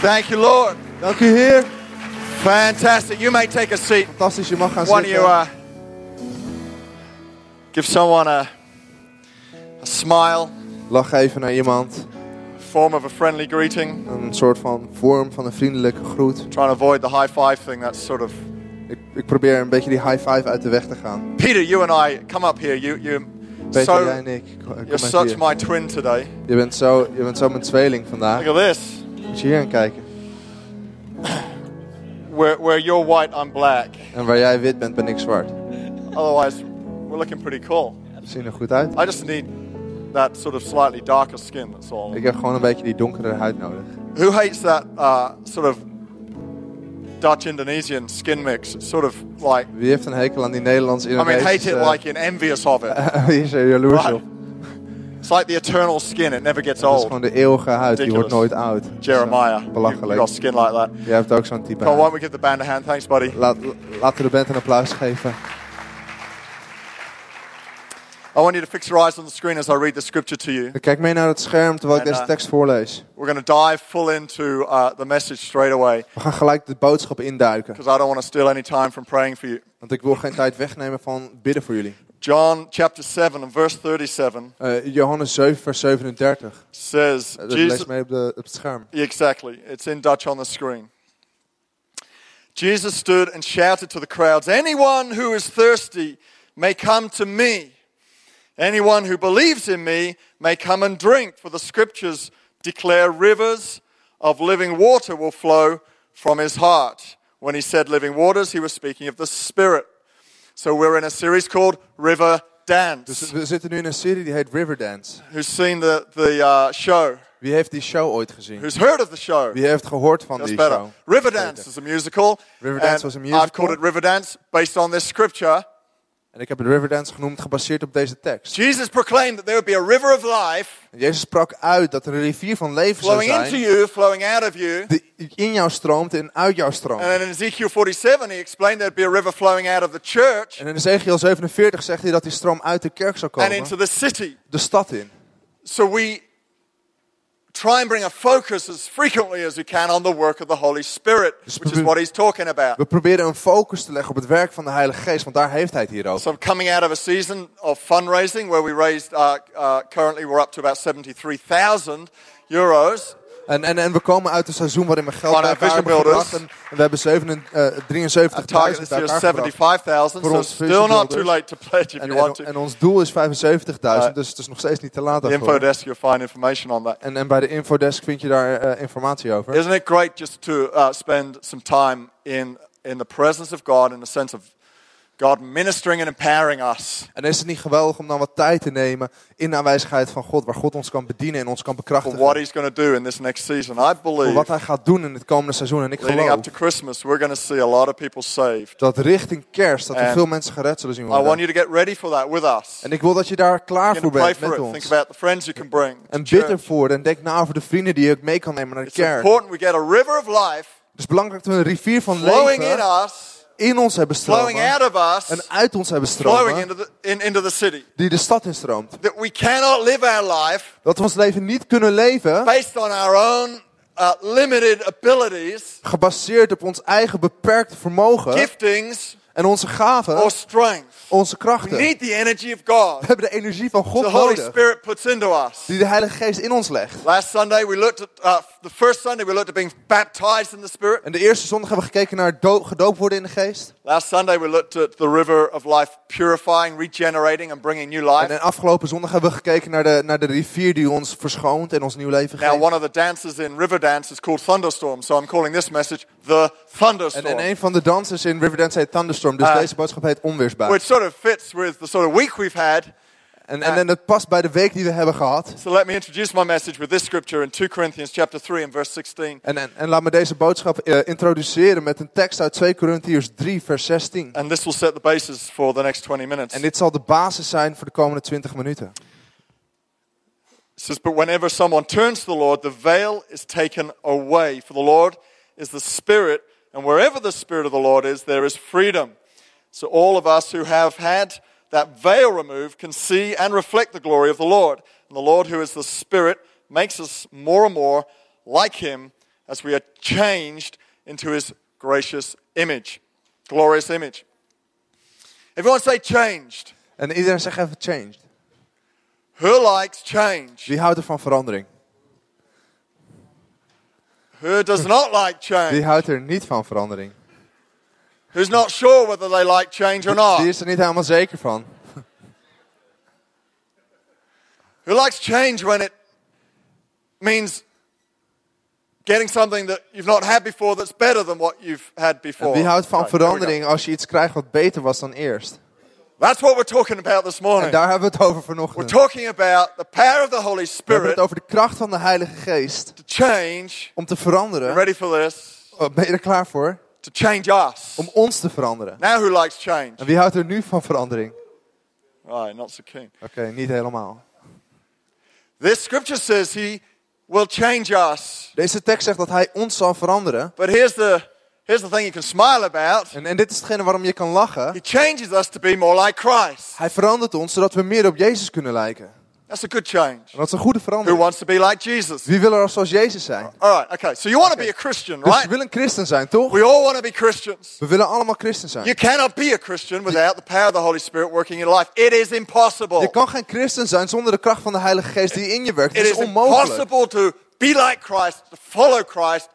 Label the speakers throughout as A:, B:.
A: Thank you, Lord.
B: Dank u, Heer.
A: Fantastic. You may take a seat.
B: Fantastisch, je mag gaan
A: Why don't you
B: zitten.
A: uh, give someone a, a smile,
B: Lach even naar iemand.
A: form of a friendly greeting.
B: Een soort van vorm van een vriendelijke groet.
A: Try and avoid the high five thing. That's sort of.
B: Ik, ik probeer een beetje die high five uit de weg te gaan.
A: Peter, you and I, come up here. You, you,
B: Peter,
A: so,
B: jij en ik. Kom, kom
A: you're such
B: hier.
A: my twin today.
B: Je bent zo, je bent zo mijn tweeling vandaag.
A: Look at this.
B: Moet je hier aan kijken.
A: Where, where you're white, I'm black.
B: En waar jij wit bent, ben ik zwart.
A: Otherwise, we're looking pretty cool.
B: We zien er goed uit.
A: I just need that sort of slightly darker skin. That's all.
B: Ik heb gewoon een beetje die donkere huid nodig.
A: Who hates that uh, sort of Dutch Indonesian skin mix? It's sort of like,
B: Wie heeft een hekel aan die Nederlands
A: I mean, hate
B: Indonesische...
A: it like you're envious of it.
B: Wie is er jaloers op?
A: It's like the eternal skin, it never gets
B: Dat is
A: old.
B: gewoon de eeuwige huid, die wordt nooit oud.
A: Jeremiah, you,
B: Belachelijk.
A: got skin like that.
B: Jij hebt ook zo'n type
A: Come on, we give the band a hand? Thanks, buddy.
B: Laat, laten we de band een applaus geven.
A: I want you to fix your eyes on the screen as I read the scripture to you.
B: Kijk mee naar het scherm terwijl ik deze
A: uh,
B: tekst voorlees.
A: We're going to dive full into uh, the message straight away
B: We gaan gelijk de boodschap induiken.
A: because I don't want to steal any time from praying for you.
B: Want ik wil geen tijd wegnemen van bidden voor jullie.
A: John chapter 7 and verse 37
B: Eh, Johannes 7, vers 37.
A: says,
B: Eh, dat
A: Jesus,
B: mee op, de, op het scherm.
A: Exactly. It's in Dutch on the screen. Jesus stood and shouted to the crowds Anyone who is thirsty may come to me. Anyone who believes in me may come and drink, for the scriptures declare rivers of living water will flow from his heart. When he said living waters, he was speaking of the Spirit. So we're in a series called River Dance.
B: Dus we zitten nu in een serie die heet Riverdance.
A: Who's seen the, the uh, show?
B: Wie heeft die show ooit gezien?
A: Who's heard of the show?
B: Wie heeft gehoord van
A: That's
B: die
A: better.
B: show?
A: Riverdance is a musical.
B: Riverdance was
A: I've called it Riverdance based on this scripture.
B: En ik heb het Riverdance genoemd gebaseerd op deze tekst.
A: Jesus proclaimed that there would be a river of life
B: En Jezus sprak uit dat er een rivier van leven zou
A: flowing into
B: zijn.
A: you, flowing out of you.
B: Die in jou stroomt en uit jou stroomt.
A: And in Ezekiel 47, he explained there'd be a river flowing out of the church
B: En in Ezekiel 47 zegt hij dat die stroom uit de kerk zou
A: and
B: komen.
A: into the city.
B: De stad in.
A: So we try and bring a focus as frequently as we can on the work of the Holy Spirit,
B: Dus
A: which is what he's talking about.
B: We proberen een focus te leggen op het werk van de Heilige Geest, want daar heeft hij het hier over.
A: So coming out of a season of fundraising where we raised, uh, uh, currently we're up to about 73,000 euros.
B: En, en, en we komen uit een seizoen waarin we geld bij elkaar hebben gebracht. En, we hebben 7, eh, 73.000
A: Our target this
B: bij
A: year is
B: elkaar gebracht.
A: 75,000,
B: Voor
A: so still
B: vision
A: not too
B: builders.
A: late to pledge if
B: En,
A: you want
B: en,
A: to.
B: en ons doel is 75.000,
A: Uh,
B: dus het is nog steeds niet te laat daarvoor.
A: info desk, you'll find information on that.
B: En, en bij de infodesk vind je daar eh, informatie over.
A: Isn't it great just to uh, spend some time in, in the presence of God in the sense of God ministering and empowering us
B: En is het niet geweldig om dan wat tijd te nemen in de aanwezigheid van God, waar God ons kan bedienen en ons kan
A: for
B: bekrachtigen.
A: what He's going to do in this next season? I
B: Voor
A: believe
B: wat hij gaat doen in het komende seizoen. En ik
A: leading
B: geloof
A: up to Christmas, we're going to see a lot of people saved.
B: dat richting kerst, dat we
A: And
B: veel mensen gered zullen zien
A: I want
B: worden.
A: you to get ready for that with us.
B: En ik wil dat je daar klaar voor bent
A: for
B: met
A: it. Think
B: ons.
A: about the friends you can bring.
B: En bid ervoor en denk na over de vrienden die je ook mee kan nemen naar de
A: It's
B: kerk.
A: important we get a river of life
B: Het is belangrijk dat we een rivier van
A: flowing in
B: leven
A: us,
B: in ons hebben
A: flowing
B: stromen.
A: out of us,
B: En uit ons hebben
A: flowing
B: stromen.
A: into the, in, into the city.
B: Die de stad instroomt.
A: That we cannot live our life
B: Dat we ons leven niet kunnen leven
A: based on our own uh, limited abilities,
B: gebaseerd op ons eigen beperkte vermogen
A: giftings,
B: en onze gaven,
A: or strength.
B: onze
A: We
B: krachten. We
A: need the energy of God.
B: hebben de energie van
A: The
B: God
A: Holy
B: nodig.
A: Spirit puts into us.
B: Die de Heilige Geest in ons legt.
A: Last Sunday we looked at uh, the first Sunday we looked at being baptized in the Spirit.
B: En de eerste zondag hebben we gekeken naar do- gedoopt worden in de geest.
A: Last Sunday we looked at the river of life purifying, regenerating, and bringing new
B: En
A: life.
B: en afgelopen zondag hebben we gekeken naar de, naar de rivier die ons verschoont en ons nieuw leven
A: Now,
B: geeft.
A: one of the dances in river dance is called thunderstorm, so I'm calling this message the
B: En,
A: thunderstorm,
B: en een van de dansers in Riverdance heet Thunderstorm, dus
A: Ah.
B: deze boodschap heet onweersbui.
A: which sort of fits with the sort of week we've had.
B: En, en, en het past bij de week die we hebben gehad.
A: So let me introduce my message with this scripture in 2 Corinthians chapter 3 and verse 16.
B: En, en, en laat me deze boodschap eh, introduceren met een tekst uit 2 Corinthiërs 3, vers 16.
A: And this will set the basis for the next 20 minutes.
B: En dit zal de basis zijn voor de komende 20 minuten.
A: It says, But whenever someone turns to the Lord, the veil is taken away. For the Lord is the Spirit, and wherever the Spirit of the Lord is, there is freedom. So all of us who have had that veil removed can see and reflect the glory of the Lord. And the Lord, who is the Spirit, makes us more and more like Him as we are changed into his gracious image, glorious image. Everyone say changed.
B: En iedereen zegt even changed.
A: Who likes change?
B: Wie houdt er van verandering?
A: Who does not like change?
B: houdt er niet van verandering?
A: Who's not sure whether they like change or
B: Die
A: not?
B: is er niet helemaal zeker van.
A: Who likes change when it means getting something that you've not had before that's better than what you've had
B: En
A: before?
B: wie houdt van
A: Right, there we go.
B: verandering als je iets krijgt wat beter was dan eerst?
A: That's what we're talking about this
B: En
A: morning.
B: daar hebben we het over
A: We're
B: vanochtend.
A: talking about the power of the Holy
B: We hebben
A: Spirit
B: het over de kracht van de Heilige Geest
A: to change.
B: om te veranderen.
A: ready for this?
B: Oh, Ben je er klaar voor?
A: To change us.
B: Om ons te veranderen.
A: Now, who likes change?
B: En wie houdt er nu van verandering?
A: Right, not so keen.
B: Oké, niet helemaal.
A: This scripture says he will change us.
B: Deze tekst zegt dat hij ons zal veranderen.
A: But here's the, here's the thing you can smile about.
B: En, en dit is hetgene waarom je kan lachen.
A: He changes us to be more like Christ.
B: Hij verandert ons zodat we meer op Jezus kunnen lijken.
A: That's a good change.
B: En dat is een goede
A: Who
B: verandering.
A: wants to be like Jesus?
B: Wie wil er zoals Jezus zijn?
A: All right, okay. So you want to be a Christian,
B: Dus je
A: right?
B: wil een christen zijn, toch?
A: We all want to be Christians.
B: We willen allemaal christen zijn.
A: You cannot be a Christian without the power of the Holy Spirit working in your life. It is impossible.
B: Je kan geen christen zijn zonder de kracht van de Heilige Geest die in je werkt.
A: It
B: Het is
A: is
B: onmogelijk.
A: impossible to be like Christ, to follow Christ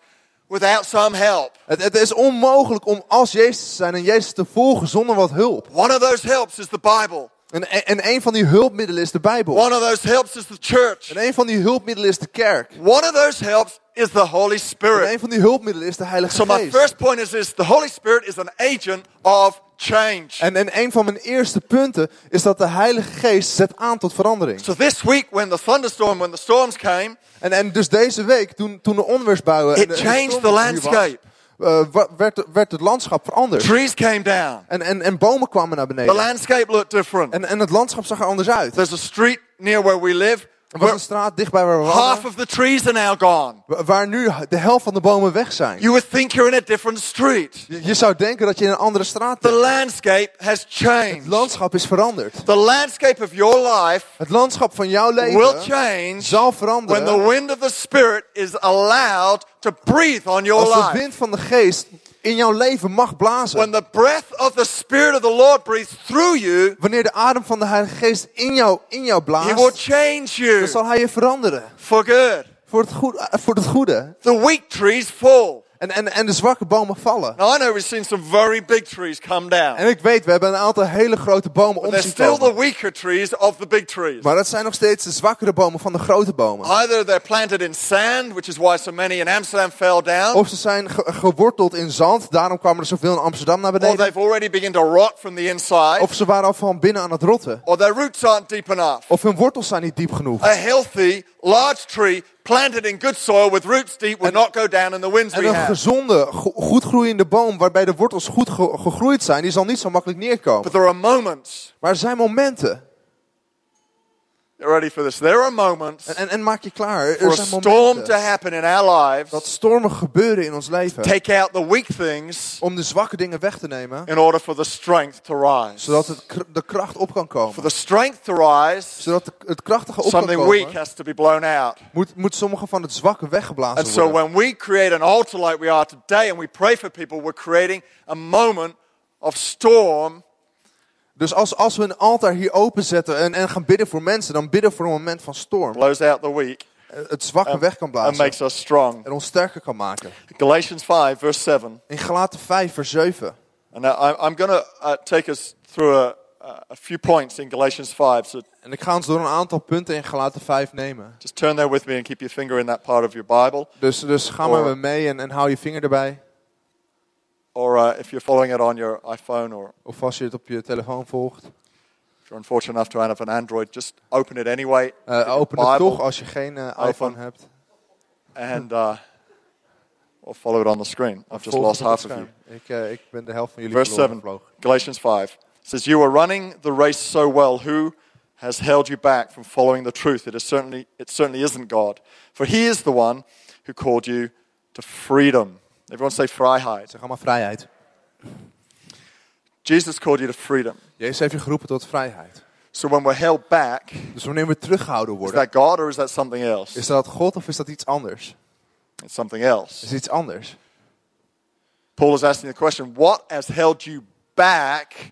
A: without some help.
B: Het, het is onmogelijk om als Jezus te zijn en Jezus te volgen zonder wat hulp.
A: One of those helps is the Bible.
B: En, en een van die hulpmiddelen is de Bijbel.
A: One of those helps is the church.
B: En een van die hulpmiddelen is de kerk.
A: One of those helps is the Holy
B: En
A: Spirit.
B: een van die hulpmiddelen is de Heilige
A: So my
B: Geest.
A: first point is this, the Holy Spirit is an agent of change.
B: En, en een van mijn eerste punten is dat de Heilige Geest zet aan tot verandering.
A: So this week when the thunderstorm, when the storms came,
B: En, en dus deze week, toen, toen de onweersbuien... en
A: It
B: en de
A: changed the landscape.
B: Wa- werd, werd het landschap veranderd.
A: trees came down.
B: En, en, en bomen kwamen naar
A: The
B: beneden.
A: landscape looked different.
B: En, en het landschap zag er anders uit.
A: There's a street near where we live.
B: Was een straat dichtbij waar we
A: half of the trees are now gone.
B: wa- waar nu de helft van de bomen weg zijn.
A: You would think you're in a different street.
B: Je, je zou denken dat je in een andere straat
A: The
B: bent.
A: landscape has
B: Het
A: changed.
B: landschap is veranderd.
A: The landscape of your life
B: Het landschap van jouw
A: will
B: leven
A: change
B: zal
A: when the
B: veranderen
A: wind of the Spirit is allowed to breathe on your
B: als de
A: life.
B: wind van de geest in jouw leven mag blazen.
A: When the breath of the Spirit of the Lord breathes through you,
B: Wanneer de adem van de Heilige Geest in jou, in jou
A: He will
B: blaast,
A: change you
B: dan zal hij je veranderen.
A: for good.
B: Voor het, goed, eh, voor het goede.
A: The weak trees fall.
B: En, en, en de zwakke bomen vallen.
A: Now I know we've seen some very big trees come down,
B: En ik weet, we hebben een aantal hele grote bomen om zien
A: still the weaker trees of the big trees.
B: Maar dat zijn nog steeds de zwakkere bomen van de grote bomen.
A: Either they're planted in sand, which is why so many in Amsterdam fell down,
B: Of ze zijn ge- geworteld in zand, daarom kwamen er zoveel in Amsterdam naar
A: or
B: beneden.
A: they've already begun to rot from the inside,
B: Of ze waren al van binnen aan het rotten.
A: or their roots aren't deep enough.
B: Of hun wortels zijn niet diep genoeg.
A: A healthy, large tree planted in good soil with roots deep will not go down in the winds
B: En een gezonde, go- goed groeiende boom waarbij de wortels goed ge- gegroeid zijn, die zal niet zo makkelijk neerkomen.
A: But there are moments,
B: Maar er zijn momenten.
A: Ready for this, there are moments
B: En, en, en maak je klaar.
A: for
B: Er
A: a
B: zijn
A: storm to happen in our lives,
B: dat stormen gebeuren in ons leven.
A: take out the weak things
B: Om de zwakke dingen weg te nemen.
A: in order for the strength to rise.
B: Zodat het, de kracht op kan
A: For
B: komen.
A: the strength to rise,
B: Zodat de- het krachtige op kan
A: something weak
B: komen.
A: has to be blown out.
B: Moet, moet sommige van het zwakke
A: And
B: weggeblazen
A: so
B: worden.
A: when we create an altar like we are today and we pray for people, we're creating a moment of storm
B: Dus als, als we een altaar hier openzetten en, en gaan bidden voor mensen, dan bidden voor een moment van storm.
A: blows out the weak
B: Het zwakke weg kan
A: and
B: blazen.
A: makes us strong.
B: En ons sterker kan maken.
A: Galatians 5, verse 7.
B: In Galaten 5 vers 7.
A: And now I- I'm going to uh, take us through a, a few points in Galatians 5. So
B: En ik ga ons door een aantal punten in Galaten 5 nemen.
A: just turn there with me and keep your finger in that part of your Bible.
B: Dus, dus ga maar mee en, en hou je vinger erbij.
A: Or uh, if you're following it on your iPhone or
B: Of als je het op je telefoon volgt.
A: if you're unfortunate enough to have an Android, just open it anyway. Your
B: open het toch als je geen
A: Open.
B: iPhone hebt.
A: And uh, or follow it on the screen. I've just lost
B: het op het
A: half of you.
B: Ik, eh, ik ben de helft van jullie
A: Verse 7. Galatians 5 says, You are running the race so well. Who has held you back from following the truth? It, is certainly, it certainly isn't God. For he is the one who called you to freedom. Everyone say vrijheid.
B: Zeg allemaal vrijheid.
A: Jesus called you to freedom.
B: Jezus heeft je geroepen tot vrijheid.
A: So when we're held back,
B: Dus wanneer we teruggehouden worden, Is
A: that God or is that something else?
B: is dat God of is dat iets anders?
A: It's something else.
B: Is iets anders.
A: Paul is asking the question what has held you back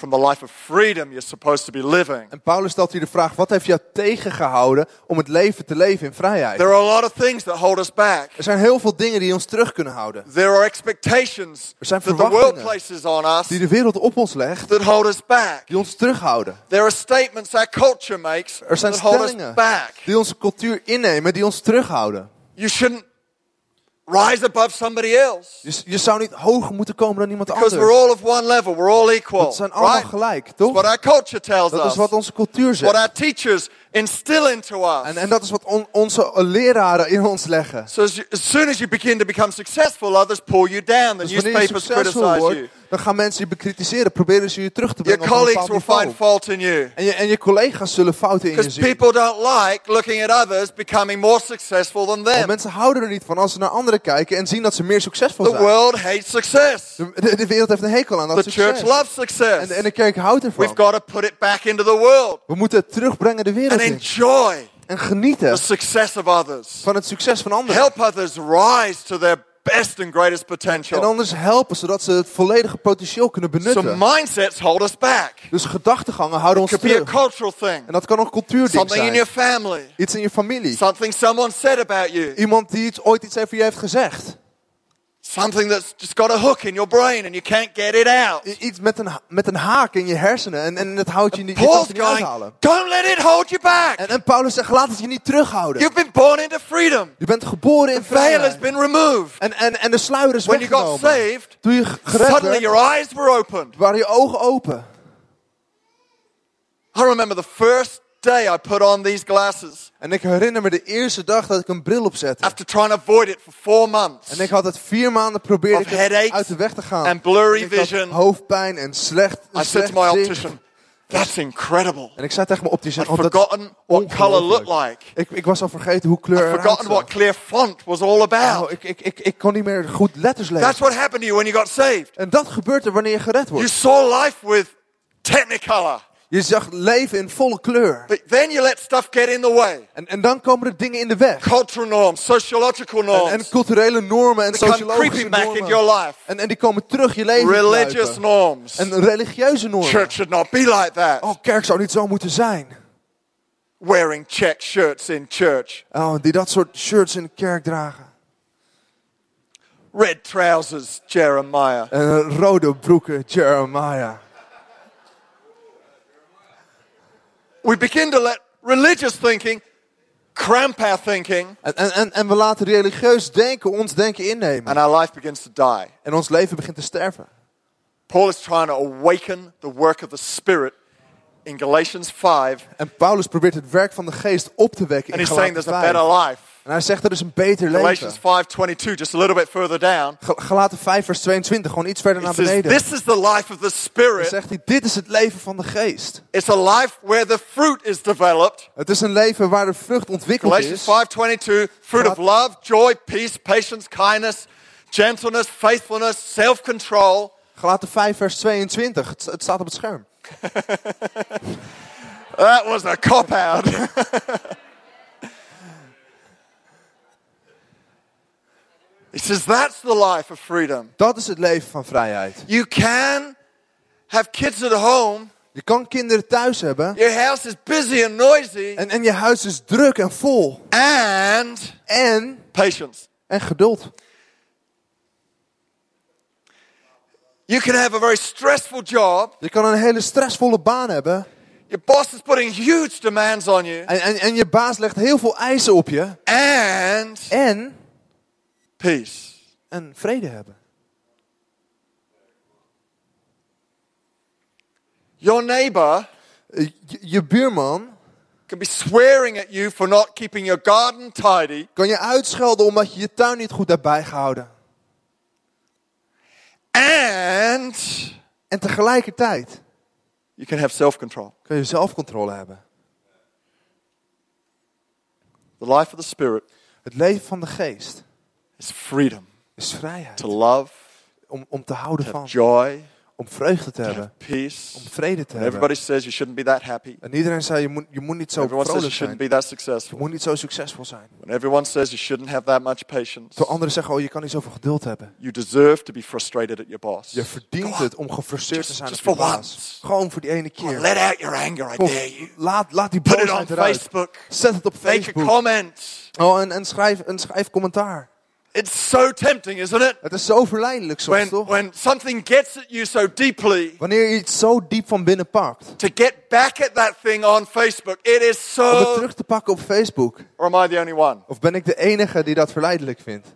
A: from the life of freedom you're supposed to be living?
B: En Paulus stelt hier de vraag, wat heeft jou tegengehouden om het leven te leven in vrijheid?
A: There are a lot of things that hold us back.
B: Er zijn heel veel dingen die ons terug kunnen houden.
A: There are expectations
B: Er zijn
A: that the world places on us
B: Die de wereld op ons legt,
A: that hold us back.
B: die ons terughouden.
A: There are statements our culture makes
B: Er zijn
A: that hold us
B: stellingen
A: back.
B: die onze cultuur innemen, die ons terughouden.
A: You shouldn't rise above somebody else
B: Je, je zou niet hoger moeten komen dan iemand
A: because we're all of one level. We're all equal.
B: We zijn allemaal
A: Right?
B: gelijk,
A: That's
B: toch?
A: what our culture tells
B: Dat is
A: us.
B: wat onze cultuur
A: What
B: zegt.
A: our teachers instill into us.
B: En, en dat is wat on- onze leraren in ons leggen.
A: So as, you, as soon as you begin to become successful, others pull you down. The
B: Dus
A: newspapers criticize
B: wordt,
A: you.
B: dan gaan mensen je bekritiseren, proberen ze je terug te
A: Your
B: brengen op een
A: colleagues will find fault in you.
B: En je, en je collega's zullen fouten in je
A: Because
B: zien.
A: people don't like looking at others becoming more successful than
B: Want
A: them.
B: mensen houden er niet van als ze naar anderen kijken en zien dat ze meer succesvol
A: The
B: zijn.
A: world hates success.
B: De, de- de wereld heeft een hekel aan dat
A: The
B: succes.
A: church loves success.
B: En, en de kerk houdt
A: We've
B: ervan.
A: got to put it back into the world
B: We moeten het terugbrengen de wereld
A: and enjoy
B: En
A: the
B: genieten
A: success of others.
B: van het succes van anderen.
A: Help others rise to their best and greatest
B: En
A: potential.
B: anders helpen zodat ze het volledige potentieel kunnen
A: So
B: benutten.
A: mindsets hold us back.
B: Dus gedachtegangen houden ons
A: Could be a
B: terug.
A: cultural thing,
B: En dat kan een cultuurding
A: something in your
B: zijn.
A: family,
B: Iets in je familie.
A: something someone said about you,
B: Iemand die iets, ooit iets over je heeft gezegd.
A: Something that's just got a hook in your brain and you can't get it out.
B: Iets met een, met een haak in je hersenen. En, en het houdt je niet, je
A: Paul's
B: niet uithalen.
A: don't let it hold you back.
B: En, en Paulus zegt, laat het je niet terughouden.
A: You've been born into freedom.
B: Je bent geboren in
A: The veil has
B: vrijheid.
A: been removed.
B: En, en, en de sluier is
A: When you got
B: weggenomen.
A: saved,
B: Toen je gered
A: suddenly
B: werd,
A: your eyes were opened.
B: waren je ogen open.
A: I remember the first day I put on these glasses
B: En ik herinner me de eerste dag dat ik een bril opzette.
A: after trying to avoid it for four months.
B: En ik had het vier maanden
A: headaches
B: uit de weg te gaan.
A: and blurry
B: En ik
A: vision.
B: hoofdpijn en slecht,
A: I said to my optician, that's incredible.
B: En ik zei tegen mijn opticien,
A: I'd
B: oh,
A: forgotten what color looked like.
B: Ik, ik was al vergeten hoe kleur
A: I'd forgotten what clear font was all about.
B: Oh, ik, ik, ik, ik kon niet meer goed letters lezen.
A: That's what happened to you when you got saved.
B: En dat gebeurt er wanneer je gered
A: You
B: wordt.
A: saw life with technicolor.
B: Je zag leven in volle kleur.
A: But then you let stuff get in the way.
B: En, en dan komen er dingen in de weg.
A: Cultural norms, sociological
B: En,
A: norms.
B: en culturele normen en sociologische
A: creeping back in
B: normen.
A: your life.
B: En, en die komen terug je leven
A: Religious norms.
B: En religieuze normen.
A: Church should not be like that.
B: Oh, kerk zou niet zo moeten zijn.
A: Wearing check shirts in church.
B: Oh, die dat soort shirts in de kerk dragen.
A: Red trousers, Jeremiah.
B: En rode broeken, Jeremiah.
A: We begin to let religious thinking cramp our thinking,
B: En, en, en, we laten religieus denken ons denken innemen.
A: and our life begins to die.
B: En ons leven begint te sterven.
A: Paul is trying to awaken the work of the Spirit in Galatians 5,
B: En Paulus probeert het werk van de geest op te wekken
A: and
B: in
A: he's saying there's a
B: 5.
A: better life.
B: En hij zegt er is een beter
A: Galatians
B: leven.
A: 5:22, just a little bit further down.
B: Gal- Galaten 5 vers 22, gewoon iets verder naar
A: says,
B: beneden.
A: "This is the life of the
B: Dan
A: Spirit.
B: zegt hij, dit is het leven van de geest.
A: It's a life where the fruit is developed."
B: Het is een leven waar de vrucht ontwikkeld
A: Galatians
B: is.
A: 5:22, fruit of love, joy, peace, patience, kindness, gentleness, faithfulness, self-control.
B: Galaten 5 vers 22, het, het staat op het scherm.
A: That was a cop out. he says that's the life of freedom.
B: Dat is het leven van vrijheid.
A: You can have kids at home.
B: Je kan kinderen thuis hebben.
A: Your house is busy and noisy.
B: En, en je huis is druk en vol.
A: And
B: En,
A: patience.
B: en geduld.
A: You can have a very stressful job.
B: Je kan een hele stressvolle baan hebben.
A: Your boss is putting huge demands on you.
B: En, en, en je baas legt heel veel eisen op je.
A: And
B: En,
A: peace.
B: en vrede hebben.
A: Your neighbor
B: Eh, Je, buurman
A: can be swearing at you for not keeping your garden tidy.
B: kan je uitschelden omdat je je tuin niet goed hebt bijgehouden.
A: And
B: En tegelijkertijd
A: you can have self control.
B: kun je zelfcontrole hebben.
A: The life of the Spirit
B: Het leven van de geest
A: is freedom
B: is vrijheid.
A: to love,
B: Om, om te houden
A: to
B: van.
A: joy,
B: om vreugde te hebben,
A: peace.
B: om vrede te
A: And
B: hebben.
A: everybody says you shouldn't be that happy.
B: En iedereen zei, je moet, je moet niet zo
A: Everyone says you
B: vrolijk
A: shouldn't
B: zijn.
A: be that
B: Je
A: successful.
B: moet niet zo succesvol zijn.
A: When everyone says you shouldn't have that much patience,
B: Terwijl anderen zeggen, oh, je kan niet zoveel geduld hebben.
A: you deserve to be frustrated at your boss.
B: Je verdient het om gefrustreerd te zijn
A: just
B: op je baas.
A: once.
B: Gewoon voor die ene
A: on,
B: keer.
A: let out your anger, I
B: Kom,
A: dare you.
B: laat, laat die boosheid eruit.
A: Facebook.
B: Zet het op
A: Make a
B: Facebook.
A: comment.
B: Oh, en, en, schrijf, en schrijf commentaar.
A: It's so tempting, isn't it?
B: Het is zo verleidelijk soms,
A: When,
B: toch?
A: when something gets at you so deeply,
B: Wanneer je iets zo diep van binnen pakt.
A: to get back at that thing on Facebook, it is so.
B: Om het terug te pakken op Facebook.
A: Or am I the only one?
B: Of ben ik de enige die dat verleidelijk vindt?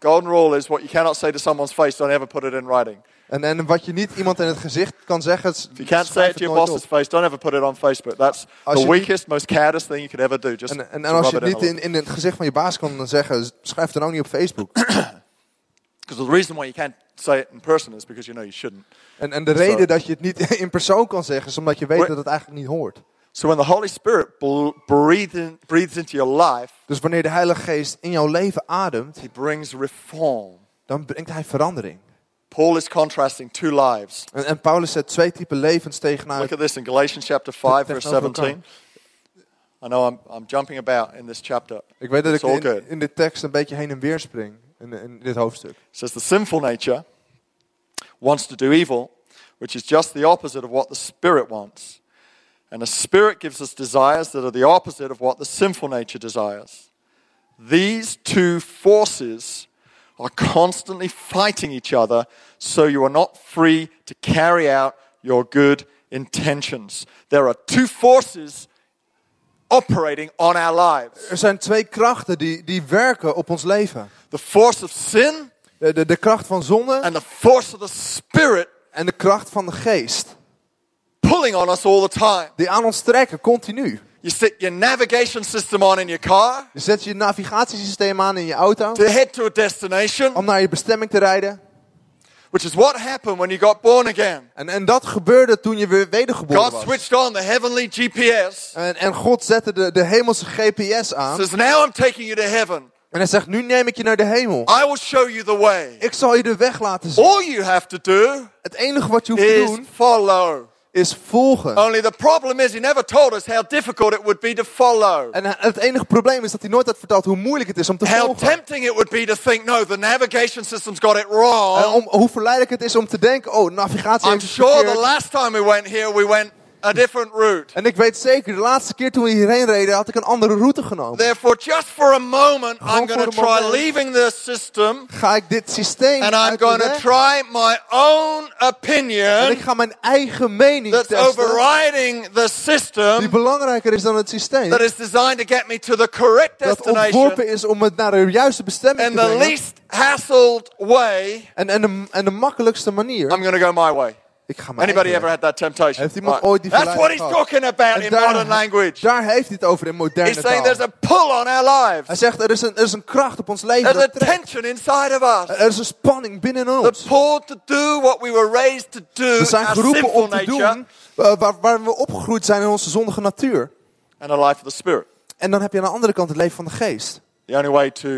A: Golden rule is what you cannot say to someone's face, don't ever put it in writing.
B: En, en wat je niet iemand in het gezicht kan zeggen,
A: If you can't say it to
B: het
A: your boss's
B: op.
A: face, don't ever put it on Facebook. That's
B: Als
A: the weakest, most cowardest thing you could ever do. Just
B: En, en, en als je het niet
A: in.
B: in, het gezicht van je baas kan zeggen, schrijf het dan ook niet op Facebook.
A: Because the reason why you can't say it in person is because you know you shouldn't.
B: En, en de
A: Zo.
B: reden dat je het niet in persoon kan zeggen, is omdat je weet dat het eigenlijk niet hoort.
A: So when the Holy Spirit bl- breathes, in, breathes into your life,
B: Dus wanneer de Heilige Geest in jouw leven ademt,
A: He brings reform.
B: dan brengt hij verandering.
A: Paul is contrasting two lives.
B: En, en Paulus zet twee typen levens tegenuit.
A: Look at this in Galatians chapter 5, verse 17. I know I'm, I'm jumping about in this chapter.
B: Ik weet dat ik
A: It's good.
B: in, in dit tekst een beetje heen en weer spring. In, in dit hoofdstuk.
A: It says the sinful nature wants to do evil, which is just the opposite of what the Spirit wants. And the Spirit gives us desires that are the opposite of what the sinful nature desires. These two forces are constantly fighting each other, so you are not free to carry out your good intentions. There are two forces operating on our lives
B: Er zijn twee krachten die, die werken op ons leven.
A: the force of sin
B: De, de, de kracht van zonde
A: and the force of the Spirit
B: en de kracht van de geest.
A: pulling on us all the time.
B: Die aan ons trekken, continu.
A: You stick your navigation system on in your car
B: Je zet je navigatiesysteem aan in je auto.
A: to head to a destination,
B: Om naar je bestemming te rijden.
A: which is what happened when you got born again.
B: En, en dat gebeurde toen je weer wedergeboren
A: God
B: was.
A: switched on the heavenly GPS.
B: En, en God zette de, de hemelse GPS aan.
A: Says, Now I'm taking you to heaven.
B: En hij zegt, nu neem ik je naar de hemel.
A: I will show you the way.
B: Ik zal je de weg laten zien.
A: All you have to do
B: Het enige wat je hoeft te
A: is
B: doen,
A: follow.
B: Is volgen.
A: Only the problem is, he never told us how difficult it would be to follow.
B: En het enige probleem is dat hij nooit had verteld hoe moeilijk het is om te
A: How
B: volgen.
A: tempting it would be to think, no, the navigation system's got it
B: En
A: wrong.
B: om, hoe verleidelijk het is om te denken, oh, navigatie
A: I'm
B: heeft
A: sure the
B: verkeerd.
A: last time we went here, we went a different route.
B: En ik weet zeker, de laatste keer toen we hierheen reden, had ik een andere route genomen.
A: Therefore, just for a moment,
B: Gewoon
A: I'm going to try leaving the system
B: Ga ik dit systeem
A: and I'm going to try my own
B: En
A: opinion
B: ik ga mijn eigen mening
A: that's
B: testen,
A: overriding the
B: die
A: system
B: belangrijker is dan het systeem.
A: that is designed to get me to the correct
B: Dat
A: destination
B: ontworpen is om het naar de juiste bestemming
A: and
B: te
A: the
B: brengen.
A: least hassled way.
B: En, en, de, en de makkelijkste manier.
A: I'm going to go my way.
B: Ik ga mijn
A: Anybody ever had that temptation?
B: Heeft iemand
A: Right.
B: ooit die
A: That's what he's
B: gehad?
A: talking about
B: En
A: in
B: daar-
A: modern language.
B: Daar heeft hij het over in moderne
A: He's saying
B: taal.
A: there's a pull on our
B: Hij
A: lives.
B: zegt, er is, een, er is een kracht op ons leven
A: There's a
B: trekt.
A: tension inside of us.
B: Er is een spanning binnen
A: The
B: ons.
A: pull to do what we were raised to do,
B: We zijn geroepen om te doen uh, waar, waar we opgegroeid zijn in onze zondige natuur.
A: and a life of the Spirit.
B: En dan heb je aan de andere kant het leven van de geest.
A: The only way to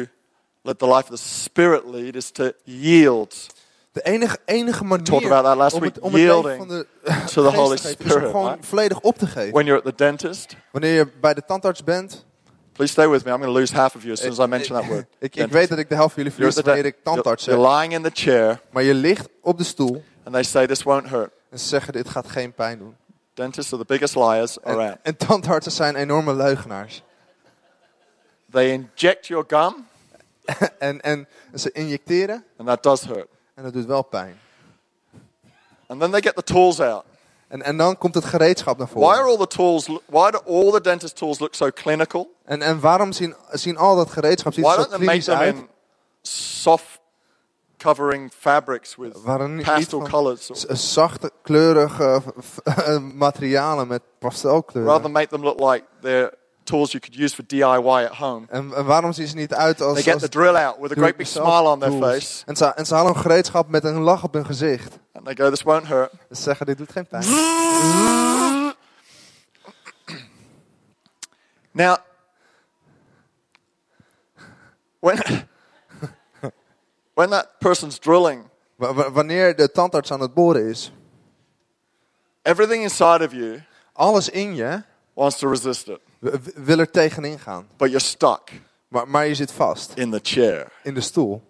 A: let the life of the Spirit lead is to yield
B: De enige, enige manier
A: talked about that last
B: om het, om het van de
A: to the Holy
B: geven, is om
A: Spirit.
B: gewoon
A: right?
B: volledig op te geven.
A: When you're at the dentist,
B: Wanneer je bij de tandarts bent,
A: please stay with me. I'm going to lose half of you as soon as I mention that word.
B: ik, ik weet dat ik de helft van jullie verlies wanneer ik tandarts
A: you're,
B: zeg.
A: you're lying in the chair,
B: Maar je ligt op de stoel
A: and they say this won't hurt.
B: en ze zeggen dit gaat geen pijn doen.
A: Dentists are the biggest liars
B: En,
A: around.
B: en tandartsen zijn enorme leugenaars.
A: They inject your gum,
B: en, en ze injecteren
A: and that does hurt.
B: En dat doet wel pijn.
A: And then they get the tools out.
B: En, en dan komt het gereedschap naar
A: Why are
B: voren.
A: all the tools? Why do all the dentist tools look so clinical?
B: En, en waarom zien, zien al dat gereedschap ziet er zo
A: don't they make
B: klinisch
A: them
B: uit?
A: in soft covering fabrics with
B: Waarom
A: pastel colors?
B: zachte, kleurige materialen met pastelkleuren?
A: Rather make them look like they're tools you could use for DIY at home.
B: En, waarom zien ze niet uit als...
A: They get the drill out with a great big smile on their face,
B: En ze, en ze halen een gereedschap met een lach op hun gezicht.
A: and they go, "This won't hurt."
B: Ze zeggen, dit doet geen pijn.
A: Now, when when that person's drilling,
B: Wa- wa- Wanneer de tandarts aan het boren is,
A: everything inside of you
B: alles in je
A: wants to resist it,
B: wil er tegenin gaan.
A: but you're stuck
B: Maar, maar je zit vast
A: in the chair.
B: in de stoel.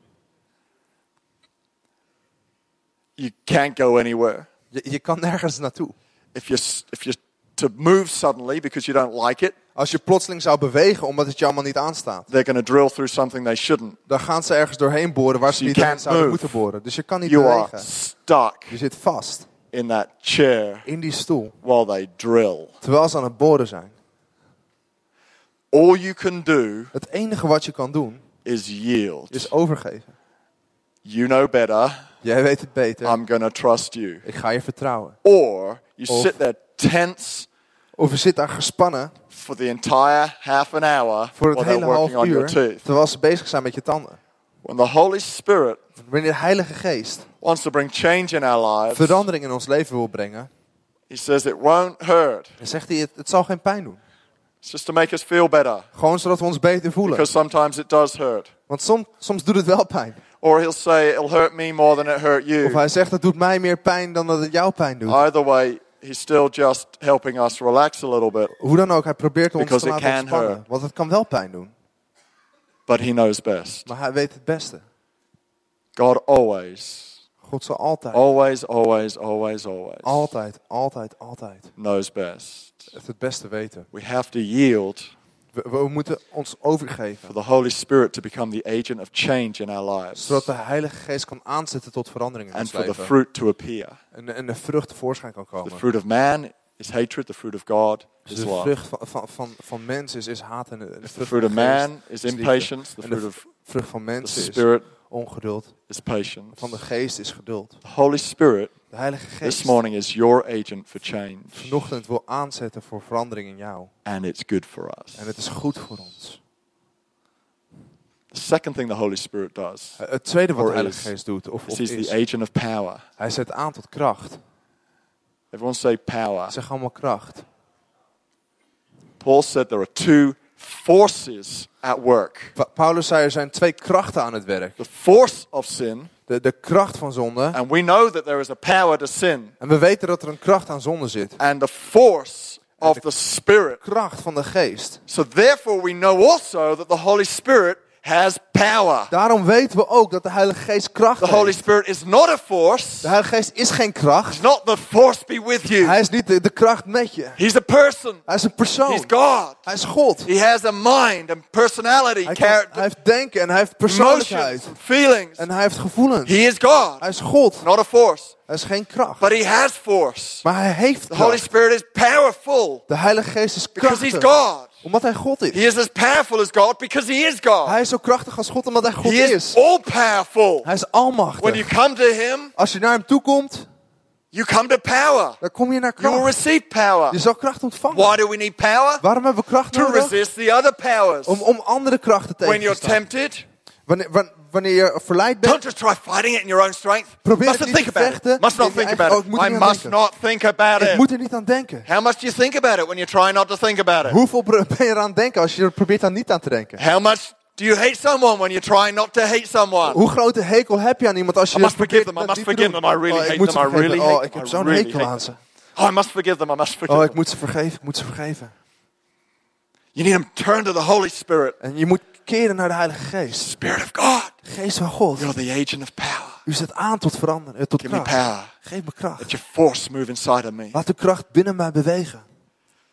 A: You can't go anywhere.
B: Je, je kan nergens naartoe.
A: If you're, s- if you're to move suddenly because you don't like it,
B: Als je plotseling zou bewegen omdat het je allemaal niet aanstaat,
A: they're going to drill through something they shouldn't.
B: dan gaan ze ergens doorheen boren waar ze
A: You
B: niet zouden
A: move.
B: moeten boren. Dus je kan niet
A: You are
B: bewegen.
A: stuck
B: Je zit vast
A: in that chair
B: in die stoel
A: while they drill.
B: terwijl ze aan het boren zijn.
A: All you can do
B: Het enige wat je kan doen
A: is yield.
B: is overgeven.
A: You know better.
B: Jij weet het beter.
A: I'm to trust you.
B: Ik ga je vertrouwen.
A: Or you
B: Of-
A: sit there tense
B: Of je zit daar gespannen
A: for the entire half an hour
B: voor het hele half uur terwijl ze bezig zijn met je tanden.
A: When the Holy Spirit
B: Wanneer de Heilige Geest
A: wants to bring change in our lives,
B: verandering in ons leven wil brengen,
A: He says it won't hurt.
B: dan zegt hij het, het zal geen pijn doen.
A: It's just to make us feel better.
B: Gewoon zodat we ons beter voelen.
A: Because sometimes it does hurt.
B: Want soms, soms doet het wel pijn.
A: Or he'll say it'll hurt me more than it hurt
B: Of
A: you.
B: hij zegt het doet mij meer pijn dan dat het jou pijn doet.
A: Either way, he's still just helping us relax a little bit.
B: Hoe dan ook, hij probeert ons te laten ontspannen.
A: hurt.
B: Want het kan wel pijn doen.
A: But he knows best.
B: Maar hij weet het beste.
A: God always,
B: God zal altijd,
A: always, always, always, always
B: altijd, altijd, altijd
A: knows best.
B: het, het beste weten.
A: We have to yield
B: We, we moeten ons overgeven.
A: for the Holy Spirit to become the agent of change in our lives
B: Zodat de Heilige Geest kan aanzetten tot verandering in
A: and
B: ons
A: for the
B: leven.
A: fruit to appear.
B: En, en de vrucht tevoorschijn kan
A: The
B: komen.
A: fruit of man is hatred, the fruit of God
B: Dus
A: is
B: de
A: love.
B: vrucht van, van, van, van mensen is, is haat en de, de
A: The
B: vrucht
A: fruit
B: van
A: of
B: de
A: man is impatience, the
B: de
A: fruit of
B: vrucht van
A: the
B: mensen is
A: Spirit
B: ongeduld.
A: is patience.
B: Van de geest is geduld.
A: The Holy Spirit
B: De Heilige
A: this
B: Geest
A: morning is your agent for change,
B: vanochtend wil aanzetten voor verandering in jou.
A: and it's good for us.
B: En het is goed voor ons.
A: The second thing the Holy Spirit does
B: Eh, Het tweede wat de Heilige
A: is-
B: Geest doet, of,
A: is
B: of
A: he's
B: is,
A: the agent of power.
B: hij zet aan tot kracht.
A: Everyone say power.
B: Zeg allemaal kracht.
A: Paul said there are two forces at work.
B: Pa- Paulus zei er zijn twee krachten aan het werk.
A: The force of sin,
B: De, de kracht van zonde.
A: and we know that there is a power to sin,
B: En we weten dat er een kracht aan zonde zit.
A: and the force of the Spirit.
B: Kracht van de geest.
A: So therefore we know also that the Holy Spirit has power.
B: Daarom weten we ook dat de Heilige Geest kracht
A: The Holy
B: heeft.
A: Spirit is not a force.
B: De Heilige Geest is geen kracht.
A: It's not the force be with you.
B: Hij is niet de, de kracht met je.
A: He's a person.
B: Hij is een persoon.
A: He's God.
B: Hij is God.
A: He has a mind and personality,
B: Hij, kan- hij
A: character,
B: heeft denken en hij heeft
A: emotions,
B: persoonlijkheid.
A: and feelings.
B: En hij heeft gevoelens.
A: He is God,
B: Hij is God.
A: not a force.
B: Hij is geen kracht.
A: But he has force.
B: Maar hij heeft
A: The Holy
B: kracht.
A: Spirit is powerful
B: De Heilige Geest is
A: because he's
B: krachtig.
A: God.
B: Omdat hij God
A: He
B: is.
A: is as powerful as God because he is God.
B: Hij is zo krachtig als God omdat hij God
A: He is
B: is.
A: all powerful.
B: Hij is
A: When you
B: almachtig.
A: come to him,
B: Als je naar hem toe komt,
A: you come to power.
B: dan kom je naar
A: You will
B: kracht.
A: receive power.
B: Je zal kracht ontvangen.
A: Why do we need power?
B: Waarom hebben we kracht
A: To
B: nodig?
A: resist the other powers.
B: Om, om andere krachten
A: When
B: tegen te
A: you're
B: staan.
A: tempted,
B: Wanneer, wan- wanneer je verleid
A: don't
B: bent,
A: just try fighting it in your own strength.
B: Probeer
A: Must
B: het
A: not
B: niet
A: think
B: te
A: about it.
B: vechten
A: Must not think about
B: oh, ik
A: it.
B: moet er
A: I
B: niet aan
A: must
B: denken.
A: not think about
B: ik
A: it.
B: moet er niet aan denken.
A: How much do you think about it when you try not to think about it?
B: Hoeveel ben je eraan denken als je er probeert aan niet aan te denken?
A: How much do you hate someone when you're trying not to hate someone?
B: Hoe grote hekel heb je aan iemand als je
A: I must forgive them, I must forgive them, I really
B: oh, ik
A: hate them, I really
B: oh,
A: hate
B: ik heb
A: them, I
B: zo'n hekel aan ze.
A: Oh, I must forgive them, I must forgive
B: Oh, ik
A: them.
B: moet ze vergeven, ik moet ze vergeven.
A: You need to turn to the Holy Spirit.
B: En je moet keren naar de Heilige Geest.
A: Spirit of God.
B: Geest van God.
A: You're the agent of power.
B: U zet aan tot veranderen, eh, tot
A: Give me
B: kracht.
A: power.
B: Geef me kracht.
A: Let your force move inside of me.
B: Laat de kracht binnen mij bewegen.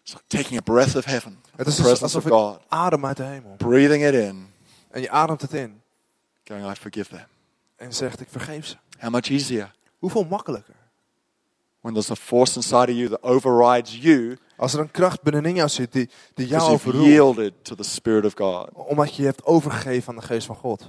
A: It's like taking a breath of heaven.
B: Het is
A: presence
B: alsof
A: of
B: ik
A: God.
B: adem uit de hemel.
A: Breathing it in.
B: En je ademt het in.
A: Going, I forgive them.
B: En zegt, ik vergeef ze.
A: How much easier
B: Hoeveel makkelijker.
A: When there's a force inside of you that overrides you
B: Als er een kracht binnenin jou zit die, die jou overroelt.
A: yielded to the Spirit of God.
B: Omdat je je hebt overgegeven aan de geest van God.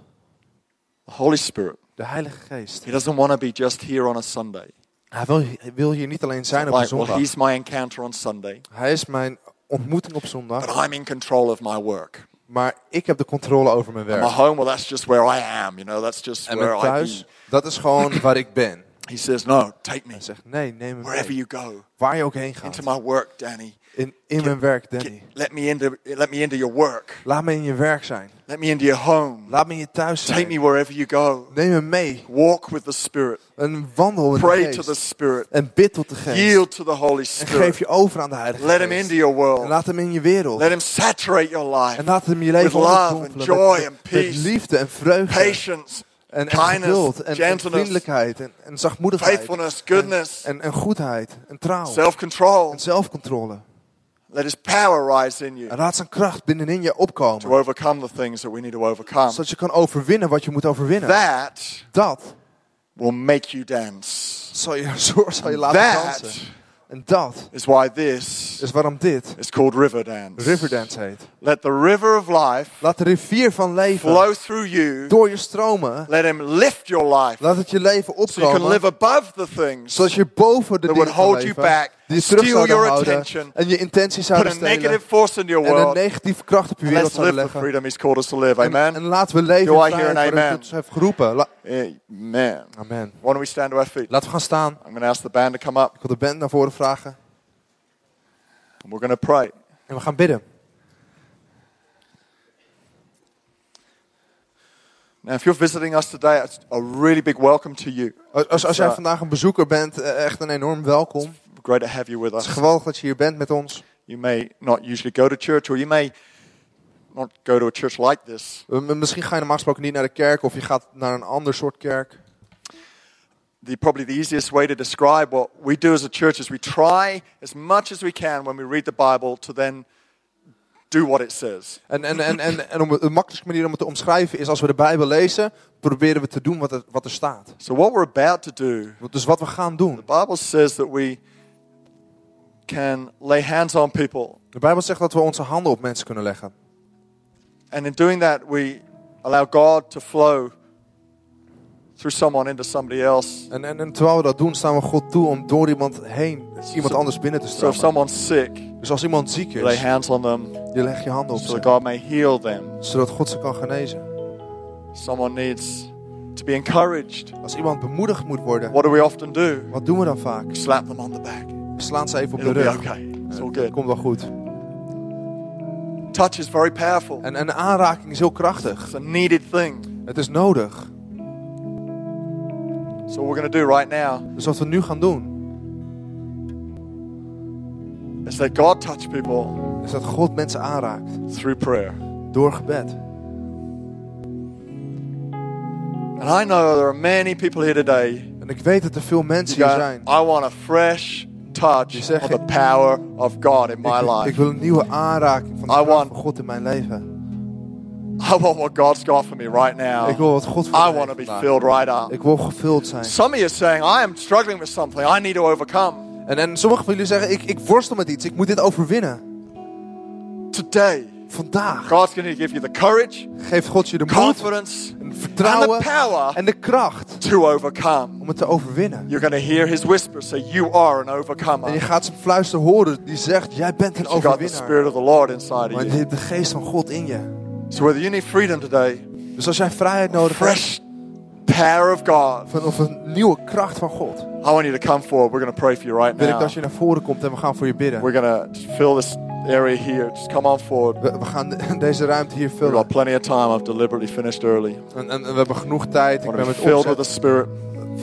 A: The Holy Spirit.
B: De Heilige Geest.
A: He doesn't want to be just here on a Sunday.
B: Hij wil, hij wil hier niet alleen zijn op een
A: Like, well,
B: zondag.
A: he's my encounter on Sunday,
B: Hij is mijn ontmoeting op
A: but
B: zondag.
A: I'm in control of my work.
B: Maar ik heb de controle over mijn
A: And my
B: werk.
A: home, well, that's just where I am. You know, that's just
B: En
A: where
B: mijn
A: I
B: thuis,
A: be.
B: dat is gewoon waar ik ben.
A: He says, no, take me
B: Hij zegt, nee, neem me
A: wherever
B: mee.
A: you go.
B: Waar je ook heen
A: Into my work, Danny.
B: In, in mijn werk, Danny.
A: Let me into, let me into your work.
B: Laat me in je werk zijn.
A: Let me into your home.
B: Laat me in je thuis
A: Take me
B: zijn.
A: wherever you go.
B: Neem me mee.
A: Walk with the Spirit.
B: En wandel de
A: Pray to the
B: geest.
A: Spirit.
B: En bid tot de geest.
A: Yield to the Holy
B: En geef
A: Spirit.
B: je over aan de Heilige
A: Let Him into
B: Geest.
A: your
B: En
A: world.
B: laat hem in je wereld.
A: Let Him saturate your
B: En
A: life.
B: laat hem je leven
A: With love
B: onderdompelen
A: and joy
B: met,
A: and
B: met
A: peace.
B: liefde en vreugde.
A: Patience,
B: En, en geduld. En, en vriendelijkheid. En, en zachtmoedigheid.
A: faithfulness, goodness,
B: En, en goedheid. En trouw.
A: self-control.
B: En zelfcontrole.
A: Let His power rise in you
B: En laat zijn kracht binnenin je
A: to
B: opkomen.
A: overcome the things that we need to overcome.
B: Zodat je kan overwinnen wat je moet overwinnen.
A: That
B: Dat
A: will make you dance.
B: zal je, zal je laten
A: That
B: dansen. En dat
A: is why this
B: is waarom dit
A: is called river dance.
B: Riverdance heet.
A: Let the river of life
B: Laat de rivier van leven
A: flow through you.
B: door je stromen.
A: Let him lift your life
B: Laat het je leven
A: so you can
B: opkomen.
A: live above the things
B: Zodat je boven de
A: that
B: dingen
A: would hold you
B: leven.
A: back,
B: Die je terug zouden
A: your
B: houden.
A: attention,
B: En je intenties zouden stelen. En een negatieve kracht op je wereld zouden leggen.
A: freedom He's called us to live.
B: En,
A: Amen.
B: en laten we leven in vrijheid waarin
A: amen?
B: God ons heeft geroepen.
A: Amen.
B: Amen.
A: Why don't we stand to our feet?
B: Laten we gaan staan.
A: I'm going to ask the band to come up
B: Ik wil de band naar voren vragen.
A: and we're going to pray.
B: En we gaan bidden.
A: Now, if you're visiting us today, it's a really big welcome to you.
B: Als, als, jij
A: Ja.
B: vandaag een bezoeker bent, eh, echt een enorm welkom.
A: Great to have you with
B: Het is
A: us.
B: geweldig dat je hier bent met ons.
A: You may not usually go to church, or you may not go to a church like this.
B: Misschien ga je normaal gesproken niet naar de kerk of je gaat naar een ander soort kerk.
A: The, probably the easiest way to describe what we do as a church is we try as much as we can when we read the Bible to then do what it says.
B: En, en, en, en, en om, de makkelijkste manier om het te omschrijven is als we de Bijbel lezen, proberen we te doen wat er, wat er staat.
A: So, what we're about to do,
B: Dus wat we gaan doen.
A: the Bible says that we can lay hands on people.
B: De Bijbel zegt dat we onze handen op mensen kunnen leggen.
A: And in doing that, we allow God to flow through someone into somebody else.
B: En, en, en terwijl we dat doen, staan we God toe om door iemand heen iemand
A: So-
B: anders binnen te
A: So, if
B: stromen.
A: someone's sick,
B: Dus als iemand ziek
A: you lay
B: is,
A: hands on them
B: je legt je handen op
A: so
B: ze.
A: God may heal them.
B: Zodat God ze kan genezen.
A: Someone needs to be encouraged.
B: Als iemand bemoedigd moet worden,
A: What do we often do?
B: wat doen we dan vaak?
A: Slap them on the back.
B: We slaan ze even op de
A: It'll be
B: rug.
A: okay. It's all
B: Het
A: good.
B: komt wel goed.
A: Touch is very powerful.
B: En, en een aanraking is heel krachtig.
A: It's a needed thing.
B: Het is nodig.
A: So we're going to do right now
B: Dus wat we nu gaan doen,
A: is let God touch people
B: is dat God mensen aanraakt.
A: through prayer.
B: Door gebed.
A: And I know there are many people here today
B: En ik weet dat er veel mensen hier zijn.
A: I want a fresh touch
B: Die
A: of the power of God in my
B: Ik, ik
A: life.
B: wil een nieuwe aanraking van de
A: I
B: kracht
A: want-
B: van God in mijn leven.
A: I want what God's got for me right now.
B: Ik wil wat God voor
A: I
B: mij
A: want to be
B: vandaag.
A: filled right up.
B: Ik wil gevuld zijn.
A: Some of you are saying, I am struggling with something I need to overcome.
B: En, en sommigen van jullie zeggen, ik, ik worstel met iets. Ik moet dit overwinnen.
A: Today,
B: Vandaag
A: God's going to give you the courage,
B: geeft God je de moed,
A: confidence,
B: en
A: and the
B: vertrouwen
A: power
B: en de kracht
A: to overcome.
B: om het te overwinnen.
A: You're going to hear his whisper say, You are an
B: En je
A: overcomer.
B: gaat zijn fluister horen die zegt, jij bent een
A: You got the
B: overwinnaar.
A: Spirit of the Lord inside
B: Maar
A: of
B: je
A: you.
B: hebt de geest van God in je.
A: So whether you need freedom today,
B: Dus als jij vrijheid nodig hebt,
A: fresh power of God,
B: van, of een nieuwe kracht van God,
A: I want you to come forward. We're going to pray for you right
B: wil ik
A: now.
B: dat je naar voren komt en we gaan voor je bidden.
A: We're going to fill this area here. Just come on forward.
B: We, we gaan de- deze ruimte hier
A: We've
B: vullen.
A: got plenty of time. I've deliberately finished early.
B: En, en we hebben genoeg tijd.
A: I
B: Ik ben met
A: filled with the Spirit,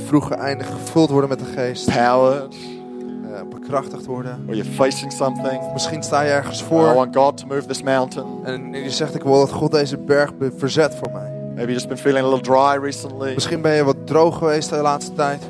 B: vroeg geëindigd, gevuld worden met de geest.
A: powered,
B: eh, bekrachtigd worden.
A: or you're facing something.
B: Misschien sta je ergens
A: I
B: voor
A: want God to move this mountain.
B: en je zegt ik wil dat God deze berg be- verzet voor mij.
A: Maybe you've just been feeling a little dry recently.
B: Misschien ben je wat droog geweest de laatste tijd.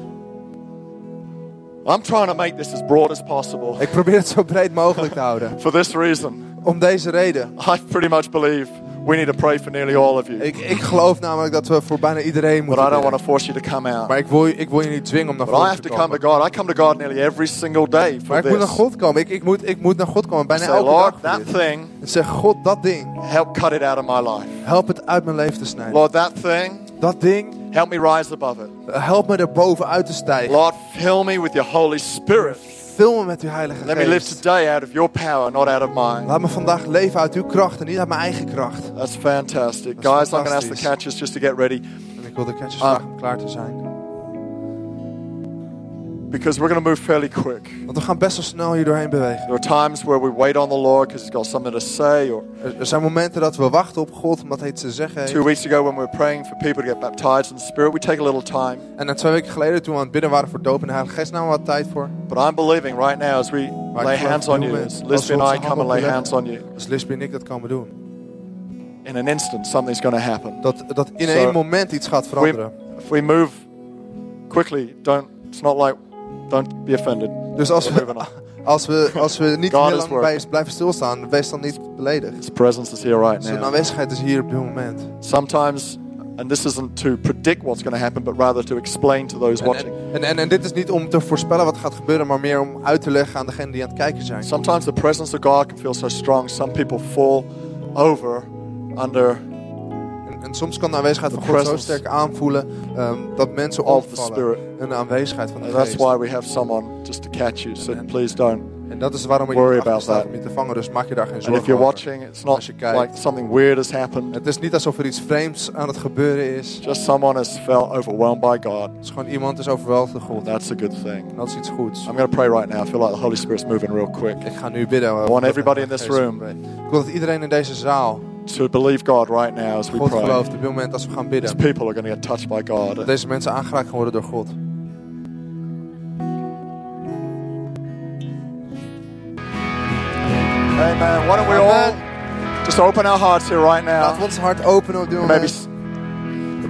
A: I'm trying to make this as broad as possible.
B: Ik probeer het zo breed mogelijk te houden.
A: For this reason,
B: Om deze reden.
A: I pretty much believe we need to pray for nearly all of you.
B: Ik, ik geloof namelijk dat we voor bijna iedereen moeten.
A: But I don't want to force you to come out.
B: Maar ik wil, ik wil je niet dwingen om naar
A: But I have to come to God. I come to God nearly every single day for Maar
B: ik moet naar. God komen. Ik, ik, moet, ik moet naar God komen. Bijna
A: Say,
B: elke
A: Lord,
B: dag.
A: that thing,
B: En zeg, God, dat ding.
A: help cut it out of my life.
B: Help het uit mijn leven te snijden.
A: Lord, that thing,
B: Dat ding,
A: help me rise above it.
B: help me er bovenuit te stijgen.
A: Lord, fill me with your Holy Spirit.
B: Vul me met uw heilige
A: Let me live
B: geest.
A: today out of your power, not out of mine.
B: Laat me vandaag leven uit uw kracht en niet uit mijn eigen kracht.
A: That's fantastic. Guys, I'm going to ask the catchers just to get ready.
B: En ik wil de catches
A: Ah.
B: vragen om klaar te zijn.
A: Because we're going to move fairly quick.
B: Want we gaan best wel snel hier doorheen bewegen.
A: There are times where we wait on the Lord because He's got something to say. Or
B: Er, er zijn momenten dat we wachten op God omdat hij iets te zeggen heeft.
A: two weeks ago, when we were praying for people to get baptized in the Spirit, we take a little time.
B: En dan twee weken geleden toen we aan het bidden waren voor doop en de Heilige Geest namen we wat tijd voor.
A: But I'm believing right now as we
B: Maar
A: lay hands on you, as
B: we
A: and I come and lay hands on you,
B: Als Lisby en ik dat komen doen.
A: in an instant, something's going to happen.
B: Dat, dat in
A: Zo.
B: één moment iets gaat veranderen.
A: If we move quickly, don't. It's not like, don't be offended.
B: Dus als we, als we, als we niet
A: God
B: heel lang bij blijven stilstaan, wees dan niet beledigd.
A: His presence is here right
B: Zijn
A: now.
B: aanwezigheid is hier op dit moment.
A: Sometimes, and this isn't to predict what's going to happen, but rather to explain to those
B: En,
A: watching.
B: en, en, en dit is niet om te voorspellen wat gaat gebeuren, maar meer om uit te leggen aan degenen die aan het kijken zijn.
A: Sometimes the presence of God can feel so strong, some people fall over under
B: En, soms kan de aanwezigheid van God zo sterk aanvoelen ehm, dat mensen opvallen.
A: Spirit.
B: En de aanwezigheid van de
A: And that's
B: geest.
A: why we have someone just to catch you. So please don't.
B: En dat is waarom ik
A: Worry about that.
B: om je te vangen. Dus maak je daar geen
A: And
B: zorgen
A: if you're watching, it's not like something weird has happened.
B: Het is niet alsof er iets vreemds aan het gebeuren is.
A: Just someone has felt overwhelmed by God.
B: Het is gewoon iemand is overweldigd door God.
A: That's a good thing.
B: En dat is iets goeds.
A: I'm going to pray right now. I feel like the Holy Spirit's moving real quick.
B: Ik ga nu bidden.
A: I want everybody in this room
B: Ik wil dat iedereen in deze zaal
A: to believe God right now as we
B: God
A: pray.
B: gelooft op dit moment als we gaan
A: These people are going to get touched by God.
B: Dat deze mensen aangeraakt gaan worden door God.
A: Amen. Why don't we all just open our hearts here right
B: Laten we
A: now?
B: ons hart openen op dit
A: Maybe
B: moment.
A: s-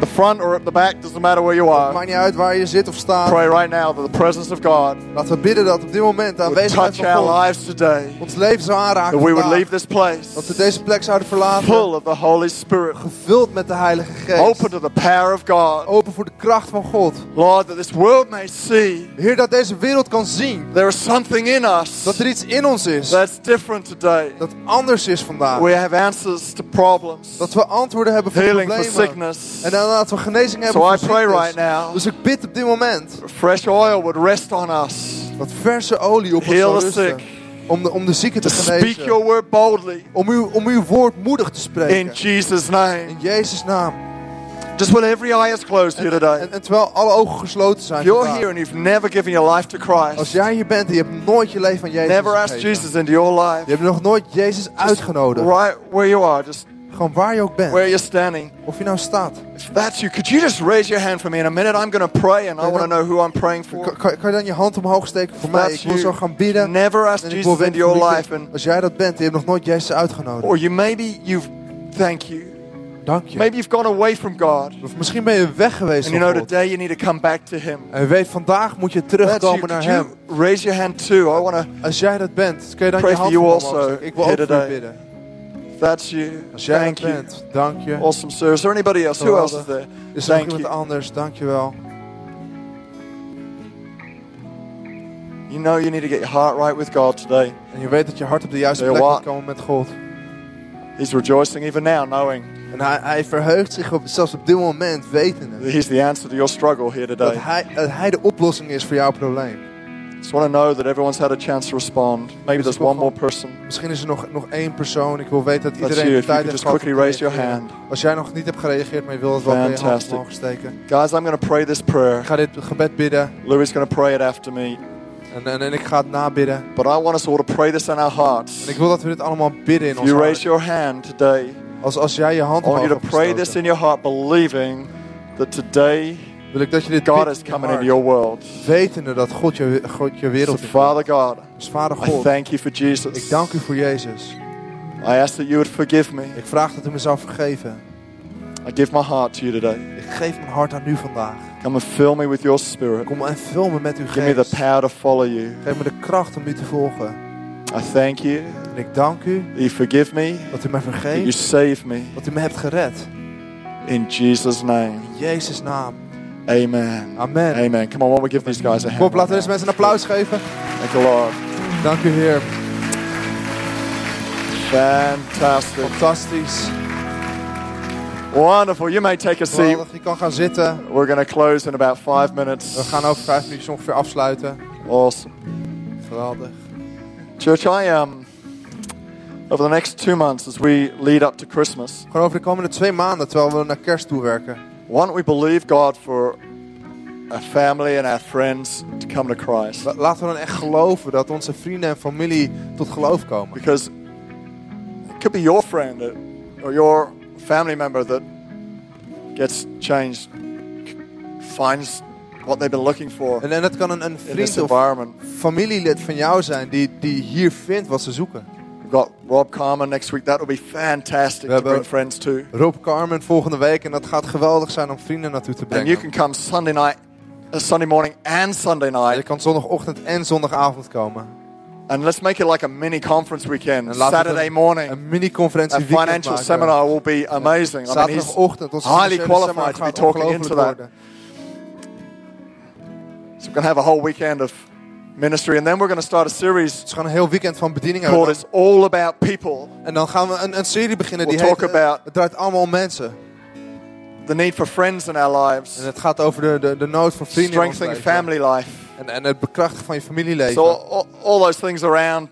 A: at the front or at the back, doesn't matter where you
B: Het
A: are.
B: maakt niet uit waar je zit of staat.
A: Pray right now that the presence of God
B: Laten we bidden dat op dit moment de aanwezigheid
A: touch
B: van
A: our
B: God
A: lives today.
B: ons leven zou aanraken
A: That we would leave this place
B: Dat we deze plek zouden verlaten.
A: full of the Holy Spirit,
B: Gevuld met de Heilige Geest.
A: open to the power of God.
B: Open voor de kracht van God.
A: Lord, that this world may see
B: Heer, dat deze wereld kan zien.
A: there is something in us
B: Dat er iets in ons is.
A: that's different today.
B: Dat anders is vandaag.
A: We have answers to problems,
B: Dat we antwoorden hebben voor
A: healing for
B: problemen.
A: sickness.
B: En dan dat we genezing hebben
A: So I pray right now,
B: Dus ik bid op dit moment
A: fresh oil would rest on us.
B: dat verse olie op ons
A: Heal
B: zal
A: the
B: rusten.
A: sick.
B: Om de, om de zieken te
A: speak
B: genezen.
A: your word boldly
B: Om, uw, om uw woord moedig te
A: in
B: spreken.
A: Jesus' name.
B: In Jezus' naam.
A: Just when every eye is closed here today.
B: En, en terwijl alle ogen gesloten zijn.
A: You're
B: vandaag.
A: here and you've never given your life to
B: Als
A: Christ,
B: jij hier bent en je hebt nooit je leven aan Jezus
A: never asked. Jesus into your
B: Je
A: life,
B: hebt nog nooit Jezus uitgenodigd.
A: right where you are, just
B: Gewoon waar je ook bent.
A: where you're standing.
B: Of je nou staat.
A: If that's you, could you just raise your hand for me in a minute? I'm going to pray and I want to know who I'm praying
B: Kan,
A: for.
B: kan, kan je dan je hand omhoog steken voor mij? Ik wil
A: you.
B: zo gaan bidden.
A: Never asked
B: En
A: Jesus into your life, and
B: Als jij dat bent, je hebt nog nooit Jezus uitgenodigd.
A: or you maybe you've thank you.
B: Dank je.
A: Maybe you've gone away from God,
B: Of misschien ben je weg geweest
A: and you know
B: God.
A: today you need to come back to Him.
B: En je weet, vandaag moet je
A: you.
B: terugkomen naar
A: you
B: Hem.
A: raise your hand too? I want to.
B: Als jij dat bent, kun je dan
A: Pray
B: je hand
A: you
B: omhoog steken. Ik wil ook voor je bidden.
A: That's you.
B: Als jij
A: Thank
B: dat
A: you.
B: bent, dank je.
A: Awesome, sir. Is there anybody else? Who else is there?
B: Is er iemand
A: you.
B: anders? Dank je wel.
A: You know you need to get your heart right with God today.
B: En je weet dat je hart op de juiste plek moet komen met God.
A: He's rejoicing even now, knowing
B: En hij, hij verheugt zich op, zelfs op dit moment, wetende.
A: He's the answer to your struggle here
B: Dat
A: today.
B: hij, dat hij de oplossing is voor jouw probleem.
A: Just want to know that everyone's had a chance to respond. Maybe there's one more person.
B: Misschien is er nog, nog één persoon. Ik wil weten dat iedereen
A: you.
B: de
A: you
B: tijd heeft
A: quickly raise your hand.
B: Als jij nog niet hebt gereageerd, maar je wilt het wel, je hand omhoog steken.
A: Guys, I'm going to pray this prayer.
B: Ik ga dit gebed bidden
A: Louis going to pray it after me.
B: en, en, en ik ga het nabidden.
A: But I want us all to pray this in our hearts.
B: En ik wil dat we dit allemaal bidden in
A: If
B: ons
A: you
B: hart.
A: raise your hand today,
B: Als, als jij je hand
A: I want
B: omhoog
A: you to
B: hebt
A: pray this in your heart, believing that today
B: wil ik dat je dit
A: God is coming into your world.
B: Wetende dat God je, God je
A: So,
B: wereld in
A: Father God,
B: Dus Vader
A: I
B: God,
A: thank you for
B: ik
A: Jesus.
B: dank u voor Jezus.
A: I ask that you would forgive me.
B: Ik vraag dat u me zou vergeven.
A: I give my heart to you today.
B: Ik geef mijn hart aan u vandaag.
A: Come and fill me with your spirit.
B: Kom en vul me met uw
A: Give me the
B: geest.
A: power to follow you.
B: Geef me de kracht om u te volgen.
A: I thank you
B: En ik dank u
A: that you forgive me,
B: dat u mij
A: that you
B: vergeeft.
A: save me.
B: Dat u me hebt gered.
A: In Jesus' name.
B: In Jezus' naam.
A: Amen.
B: Amen.
A: Amen. Come on, we give these guys a
B: Kom
A: hand?
B: op, laten we deze mensen een applaus geven.
A: Thank you, Lord.
B: Dank u Heer.
A: Fantastic.
B: Fantastisch.
A: Wonderful. You may take a seat.
B: Geweldig. Je kan gaan zitten.
A: We're going to close in about five
B: We
A: minutes.
B: gaan over vijf minuutjes ongeveer afsluiten.
A: Awesome.
B: Geweldig.
A: Church, I um, over the next two months as we lead up to Christmas,
B: Gewoon over de komende twee maanden, terwijl we naar kerst toe werken.
A: Why don't we believe God for our family and our friends to come to Christ.
B: La- Laten we dan echt geloven dat onze vrienden en familie tot geloof komen.
A: Because it could be your friend or your family member that gets changed, finds what they've been looking for
B: En, en het kan een, een vriend of familielid van jou zijn die, die hier vindt wat ze zoeken.
A: We've got Rob Carmen next week. That will be fantastic
B: We
A: to bring friends to.
B: Rob Carmen volgende week en dat gaat geweldig zijn om vrienden naartoe te
A: And
B: brengen.
A: you can come Sunday night, uh, Sunday morning and Sunday
B: Je
A: night.
B: kan zondagochtend en zondagavond komen.
A: And let's make it like a mini conference weekend. Saturday
B: een-
A: morning.
B: Een mini-conferentie
A: That
B: weekend
A: financial
B: maken.
A: seminar will be amazing. I mean, he's
B: Zaterdagochtend, onze
A: highly
B: financiële
A: qualified
B: seminar
A: to be talking into that. So we're going to have a whole weekend of ministry. And then we're going to start a series
B: Het is gewoon een heel weekend van bedieningen.
A: called It's All About People.
B: En dan gaan we een, een serie beginnen die
A: We'll
B: heet...
A: talk
B: eh,
A: about-
B: Het draait allemaal om mensen.
A: The need for friends in our lives.
B: En het gaat over de, de, de nood voor vrienden
A: Strengthening family life.
B: En, en het bekrachtigen van je familieleven.
A: So all, all those things around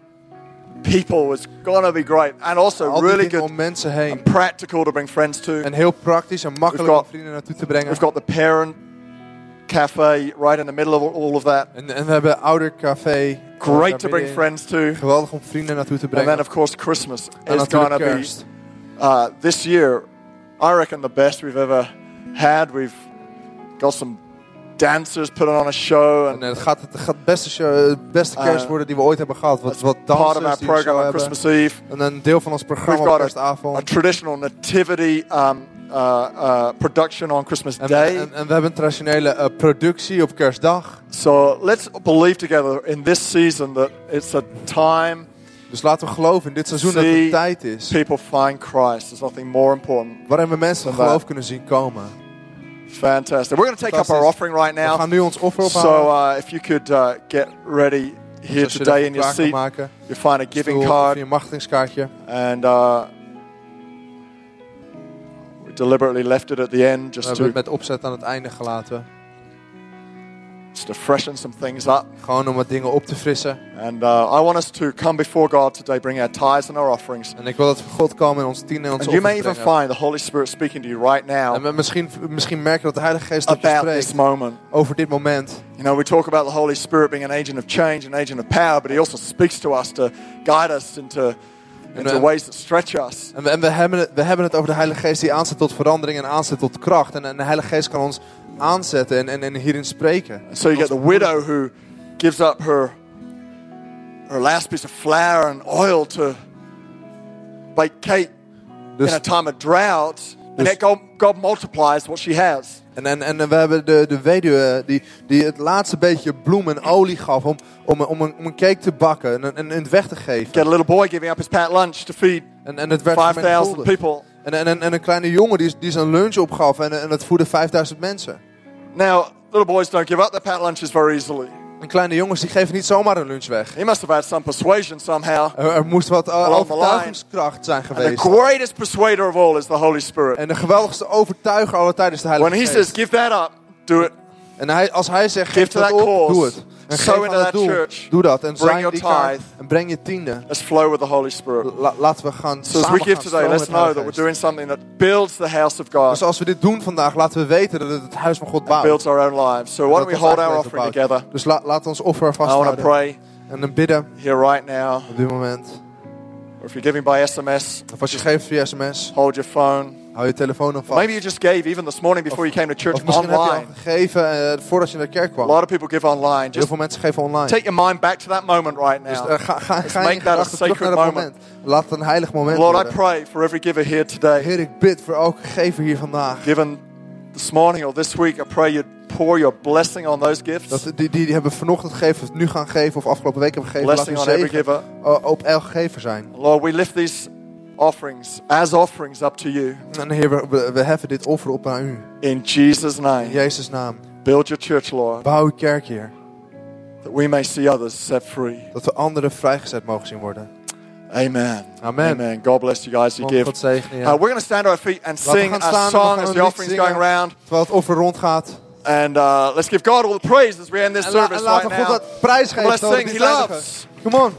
A: people is going to be great. And also
B: Al die
A: really good
B: om mensen heen.
A: and practical to bring friends to.
B: En heel praktisch en makkelijk
A: got-
B: om vrienden naartoe te brengen.
A: We've got the parent cafe right in the middle of all of that.
B: En, en we hebben oudercafé.
A: Great to bring friends to.
B: Geweldig om vrienden naartoe te
A: And then of course Christmas
B: En
A: is to be uh, this year. I reckon the best we've ever had. We've got some dancers putting on a show
B: En
A: and
B: eh, het gaat het gaat beste, show, het beste kerst
A: Uh,
B: worden die we ooit hebben gehad. Wat, wat
A: part of our program on. Christmas Eve.
B: En een deel van ons programma op kerstavond.
A: a traditional nativity um, uh, uh, production on Christmas
B: En,
A: Day.
B: en, en we hebben een traditionele eh, productie op kerstdag.
A: So let's believe together in this season that it's a time
B: Dus laten we geloven in dit seizoen dat het tijd is.
A: people find Christ. There's nothing more important.
B: Waarin we mensen geloof kunnen zien komen.
A: Fantastic. We're going to take up our offering right
B: We
A: now.
B: gaan nu ons offer
A: So
B: ophalen.
A: uh, if you could uh, get ready here
B: Dus
A: today in your seat,
B: maken.
A: you find a giving
B: Stoel
A: card
B: je machtigingskaartje.
A: and uh, we deliberately left it at the end
B: We
A: just
B: hebben het
A: to,
B: met opzet aan het einde gelaten.
A: just to freshen some things up.
B: Gewoon om wat dingen op te frissen.
A: And uh, I want us to come before God today, bring our tithes and our offerings.
B: En ik wil dat we God komen en ons tien en ons
A: And you may even find the Holy Spirit speaking to you right
B: En
A: now
B: we misschien, misschien merken dat de Heilige Geest tot je
A: about this
B: spreekt
A: moment.
B: over dit moment.
A: You know, we talk about the Holy Spirit being an agent of change, an agent of power, but He also speaks to us to guide us into, into
B: uh,
A: ways that stretch us.
B: En we, en we, hebben het, we hebben het over de Heilige Geest die aanzet tot verandering en aanzet tot kracht. En, en de Heilige Geest kan ons aanzetten en, en, en hierin spreken.
A: So you get the widow who gives up her her last piece of flour and oil to bake cake
B: Dus,
A: in a time of drought, and
B: Dus-
A: yet God, God multiplies what she has.
B: En, en, en we hebben de, de weduwe die, die het laatste beetje bloem en olie gaf om, om, om, een, om een cake te bakken en, en, en het weg te geven.
A: Get a little boy giving up his pat lunch to feed
B: En, en het werd
A: 5,000
B: vermenigvuldigd.
A: people.
B: En, en, en, en een kleine jongen die, die zijn lunch opgaf en, en het voedde 5000 mensen.
A: Now, little boys don't give up their pat lunches very easily.
B: En kleine jongens die geven niet zomaar een lunch weg.
A: He must have had some persuasion somehow.
B: Er, er moest wat uh, overtuigingskracht zijn
A: And the
B: geweest.
A: greatest persuader of all is the Holy Spirit.
B: En de geweldigste overtuiger aller tijden is de Heilige
A: When he
B: Geest.
A: says, give that up, do it.
B: En hij, als hij zegt,
A: Give
B: geef
A: to
B: dat
A: that
B: op,
A: cause.
B: doe het. En
A: Sow
B: geef aan het doel,
A: church.
B: doe dat. En
A: your
B: die
A: tithe.
B: En breng je tiende.
A: Let's flow with the Holy Spirit.
B: La- laten we gaan
A: So as we give today, let's know that we're doing something that builds the house of God,
B: Dus als we dit doen vandaag, laten we weten dat het het huis van God bouwt.
A: builds our own lives. So why don't we hold our offering together?
B: Dus la, laten we ons offer
A: I want to
B: vasthouden.
A: pray
B: En dan bidden
A: here right now.
B: op dit moment.
A: Or if you're giving by SMS,
B: Of als je geeft via sms,
A: hold your phone.
B: hou je telefoon dan vast.
A: Maybe you just gave even this morning before you came to church
B: Of misschien heb je
A: online.
B: al gegeven eh, voordat je naar de kerk
A: A
B: kwam.
A: lot of people give online.
B: Heel
A: Just
B: veel mensen geven online.
A: take your mind back to that moment right
B: Dus
A: now.
B: eh, ga, ga, ga
A: make that a sacred moment.
B: moment. Laat het een heilig moment
A: Lord, I
B: worden.
A: pray for every giver here today.
B: Heer, ik bid voor elke gever hier vandaag.
A: Given this morning or this week, I pray you'd pour your blessing on those gifts.
B: Dat die, die, die hebben vanochtend gegeven, of nu gaan geven, of afgelopen week hebben gegeven.
A: Blessing on every giver.
B: o- op elke gever zijn.
A: Lord, we lift these offerings as offerings up to you.
B: En Heer, we, we, heffen dit offer op naar u.
A: In Jesus'
B: In
A: name.
B: Jezus' naam.
A: Build your church, Lord,
B: Bouw uw kerk, Heer.
A: that we may see others set free.
B: Dat we anderen vrijgezet mogen zien worden.
A: Amen.
B: Amen.
A: Amen. God bless you guys. You
B: Mogen
A: give.
B: God zegenen,
A: Uh, we're going to stand on our feet and
B: Laten
A: sing a
B: staan en we
A: song as the
B: lied
A: offering's going around.
B: Terwijl het offer rondgaat.
A: And uh, let's give God all the praise as we end this
B: En, la-
A: service
B: en
A: right
B: God
A: now.
B: dat prijs geven.
A: let's sing. He loves.
B: Come on.